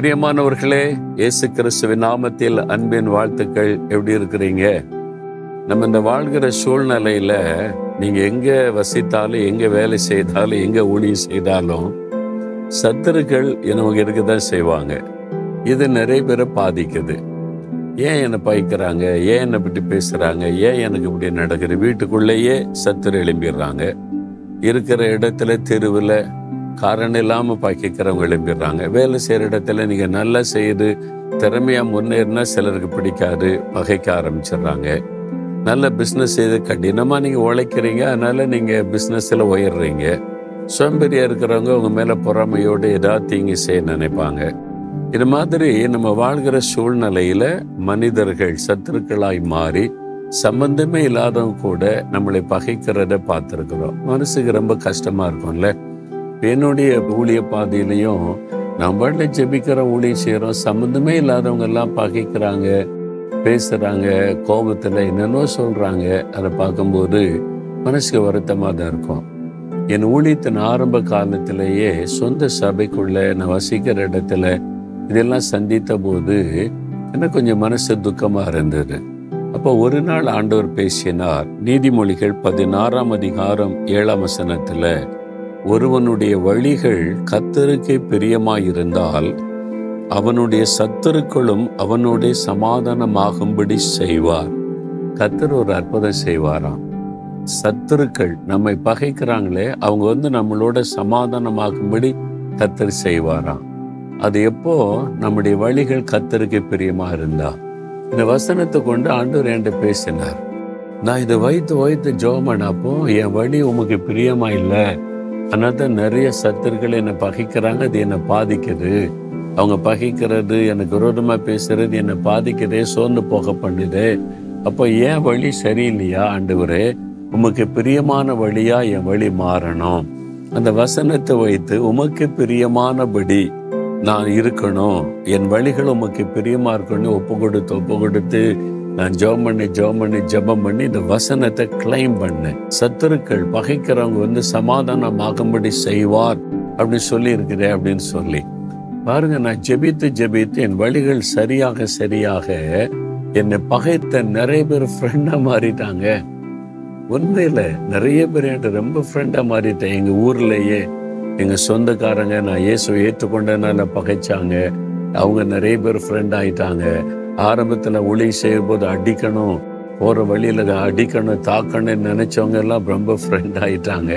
பிரியமானவர்களே இயேசு கிறிஸ்துவின் நாமத்தில் அன்பின் வாழ்த்துக்கள். எப்படி இருக்கிறீங்க? நம்ம இந்த வாழ்கிற சூழ்நிலையில நீங்க எங்க வசித்தாலும் எங்க வேலை செய்தாலும் எங்க ஊழியம் செய்தாலும் சத்துருக்கள் நமக்கு இருக்கதான் செய்வாங்க. இது நிறைய பேரை பாதிக்குது. ஏன் என்னை பாய்க்கிறாங்க ஏன் என்னை பற்றி பேசுறாங்க? ஏன் எனக்கு இப்படி நடக்குது? வீட்டுக்குள்ளேயே சத்துரு எழும்பிடுறாங்க. இருக்கிற இடத்துல தெருவில் காரணம் இல்லாமல் பாக்கிக்கிறவங்க எழுப்பிடுறாங்க வேலை செய்கிற இடத்துல நீங்கள் நல்லா செய்து திறமையாக முன்னேறினா சிலருக்கு பிடிக்காது. பகைக்க ஆரம்பிச்சிடுறாங்க. நல்ல பிஸ்னஸ் செய்து கடினமாக நீங்கள் உழைக்கிறீங்க. அதனால நீங்கள் பிஸ்னஸில் உயர்றீங்க. சோம்பேறியாக இருக்கிறவங்க உங்கள் மேலே பொறாமையோடு ஏதாவது தீங்கி செய்ய நினைப்பாங்க. இது மாதிரி நம்ம வாழ்கிற சூழ்நிலையில் மனிதர்கள் சத்துருக்களாய் மாறி சம்பந்தமே இல்லாதவங்க கூட நம்மளை பகைக்கிறத பார்த்துருக்குறோம். மனசுக்கு ரொம்ப கஷ்டமாக இருக்கும்ல? என்னுடைய ஊழிய பாதையிலையும் நம்மள ஜெபிக்கிற ஊழியம் செய்கிறோம் சம்மந்தமே இல்லாதவங்க எல்லாம் பகைக்கிறாங்க பேசுகிறாங்க கோபத்தில் என்னென்னோ சொல்கிறாங்க அதை பார்க்கும்போது மனசுக்கு வருத்தமாக தான் இருக்கும். என் ஊழியத்தின் ஆரம்ப காலத்திலேயே சொந்த சபைக்குள்ள நான் வசிக்கிற இடத்துல இதெல்லாம் சந்தித்த போது எனக்கு கொஞ்சம் மனசு துக்கமாக இருந்தது. அப்போ ஒரு நாள் ஆண்டவர் பேசினார் நீதிமொழிகள் பதினாறாம் அதிகாரம் ஏழாம் வசனத்தில் ஒருவனுடைய வழிகள் கத்தருக்கே பிரியமாயிருந்தால் அவனுடைய சத்துருக்களும் அவனுடைய சமாதானமாகும்படி செய்வார். கத்தர் ஒரு அற்புதம் செய்வாராம். சத்துருக்கள் நம்மை பகைக்கிறாங்களே அவங்க வந்து நம்மளோட சமாதானமாகும்படி கத்தர் செய்வாராம். அது எப்போ? நம்முடைய வழிகள் கத்தருக்கு பிரியமா இருந்தா இந்த வசனத்தை கொண்டு ஆண்டவர் என்கிட்ட பேசினார். நான் இதை வைத்து வைத்து ஜோமனப்போ என் வழி உமக்கு பிரியமா இல்லை? அதனால தான் நிறைய சத்துருக்கள் என்னை பகைக்கிறாங்க அது என்னை பாதிக்குது. அவங்க பகைக்கிறது எனக்கு விரோதமாக பேசுறது என்னை பாதிக்குதே சோர்ந்து போக பண்ணுது. அப்போ ஏன் வழி சரியில்லையா ஆண்டவரே? உமக்கு பிரியமான வழியா என் வழி மாறணும். அந்த வசனத்தை வைத்து உமக்கு பிரியமானபடி நான் இருக்கணும். என் வழிகள் உமக்கு பிரியமா இருக்கணும் ஒப்பு கொடுத்து ஒப்பு கொடுத்து நான் ஜெபம் பண்ணி ஜெபம் பண்ணி ஜெபம் பண்ணி இந்த வசனத்தை கிளைம் பண்ணேன். சத்துருக்கள் பகைக்கிறவங்க வந்து சமாதானமாகும்படி செய்வார் அப்படின்னு சொல்லி இருக்கிறேன் அப்படின்னு சொல்லி. பாருங்க நான் ஜெபித்து ஜெபித்து என் வழிகள் சரியாக சரியாக என்னை பகைத்த நிறைய பேர் ஃப்ரெண்டாக மாறிட்டாங்க. உண்மையில் நிறைய பேர் என்கிட்ட ரொம்ப ஃப்ரெண்டாக மாறிட்டேன். எங்கள் ஊர்லேயே எங்கள் சொந்தக்காரங்க நான் இயேசுவை ஏற்றுக்கொண்டனால பகைச்சாங்க. அவங்க நிறைய பேர் ஃப்ரெண்ட் ஆயிட்டாங்க. ஆரம்பத்தில் ஒளி செய்யும் போது அடிக்கணும் போகிற வழியில் அடிக்கணும் தாக்கணும்னு நினைச்சவங்க எல்லாம் ரொம்ப ஃப்ரெண்ட் ஆயிட்டாங்க.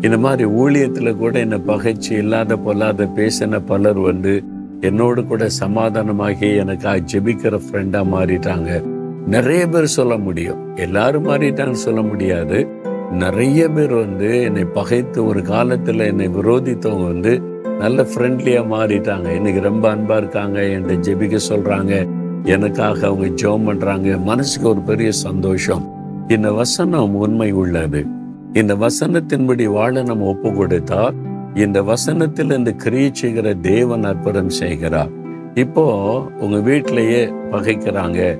இந்த மாதிரி ஊழியத்தில் கூட என்னை பகைச்சு இல்லாத பொல்லாத பேசின பலர் வந்து என்னோடு கூட சமாதானமாகி எனக்கு ஜெபிக்கிற ஃப்ரெண்டாக மாறிட்டாங்க. நிறைய பேர் சொல்ல முடியும். எல்லாரும் மாறிட்டாங்கன்னு சொல்ல முடியாது. நிறைய பேர் வந்து என்னை பகைத்து ஒரு காலத்தில் என்னை விரோதித்தவங்க வந்து நல்ல ஃப்ரெண்ட்லியாக மாறிட்டாங்க. இன்னைக்கு ரொம்ப அன்பாக இருக்காங்க என்கிட்ட ஜெபிக்க சொல்கிறாங்க எனக்காக அவங்க ஜெபம் பண்றாங்க. மனசுக்கு ஒரு பெரிய சந்தோஷம். இந்த வசனம் உண்மை உள்ளது. இந்த வசனத்தின்படி வாழ நம்ம ஒப்பு கொடுத்தா இந்த வசனத்தில் இந்த கிரியை செய்கிற தேவன் அற்புதம் செய்கிறார். இப்போ உங்க வீட்டிலேயே பகைக்கிறாங்க.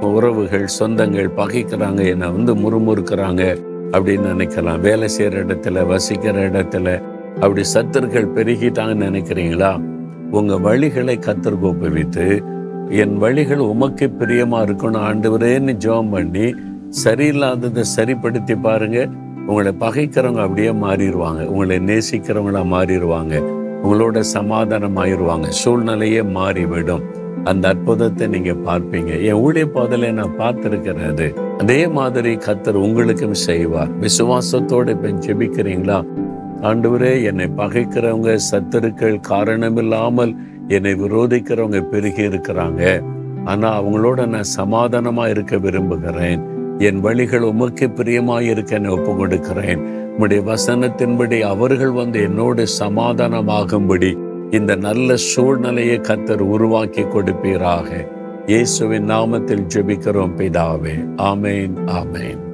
உறவுகள் சொந்தங்கள் பகைக்கிறாங்க. என்னை வந்து முறுமுறுக்கிறாங்க அப்படின்னு நினைக்கலாம். வேலை செய்யற இடத்துல வசிக்கிற இடத்துல அப்படி சத்துருக்கள் பெருகிட்டாங்கன்னு நினைக்கிறீங்களா? உங்க வழிகளை கத்தர் கோப்புவித்து என் வழிகள் உமக்கு பிரியமா இருக்கணும் ஆண்டவரேன்னு ஜெபம் பண்ணி சரியில்லாததை சரிப்படுத்தி பாருங்க. உங்களை பகைக்கிறவங்க அப்படியே மாறிடுவாங்க. உங்களை நேசிக்கிறவங்களா மாறிடுவாங்க. உங்களோட சமாதானம் ஆயிடுவாங்க சூழ்நிலையே மாறிவிடும். அந்த அற்புதத்தை நீங்க பார்ப்பீங்க. என் ஊழிய பாதையில நான் பார்த்திருக்கிறது அதே மாதிரி கத்தர் உங்களுக்கும் செய்வார். விசுவாசத்தோட இப்ப ஜெபிக்கிறீங்களா? ஆண்டவரே என்னை பகைக்கிறவங்க சத்துருக்கள் காரணமில்லாமல் என்னை விரோதிக்கிறவங்க பெருகி இருக்கிறாங்க. ஆனா அவங்களோட நான் சமாதானமா இருக்க விரும்புகிறேன். என் வழிகள் உமக்கு பிரியமாக இருக்க நான் ஒப்பு கொடுக்கிறேன் உம்முடைய வசனத்தின்படி அவர்கள் வந்து என்னோடு சமாதானமாகும்படி இந்த நல்ல சூழ்நிலையை கத்தர் உருவாக்கி கொடுப்பீராக. இயேசுவின் நாமத்தில் ஜெபிக்கிறோம் பிதாவே. ஆமேன் ஆமேன்.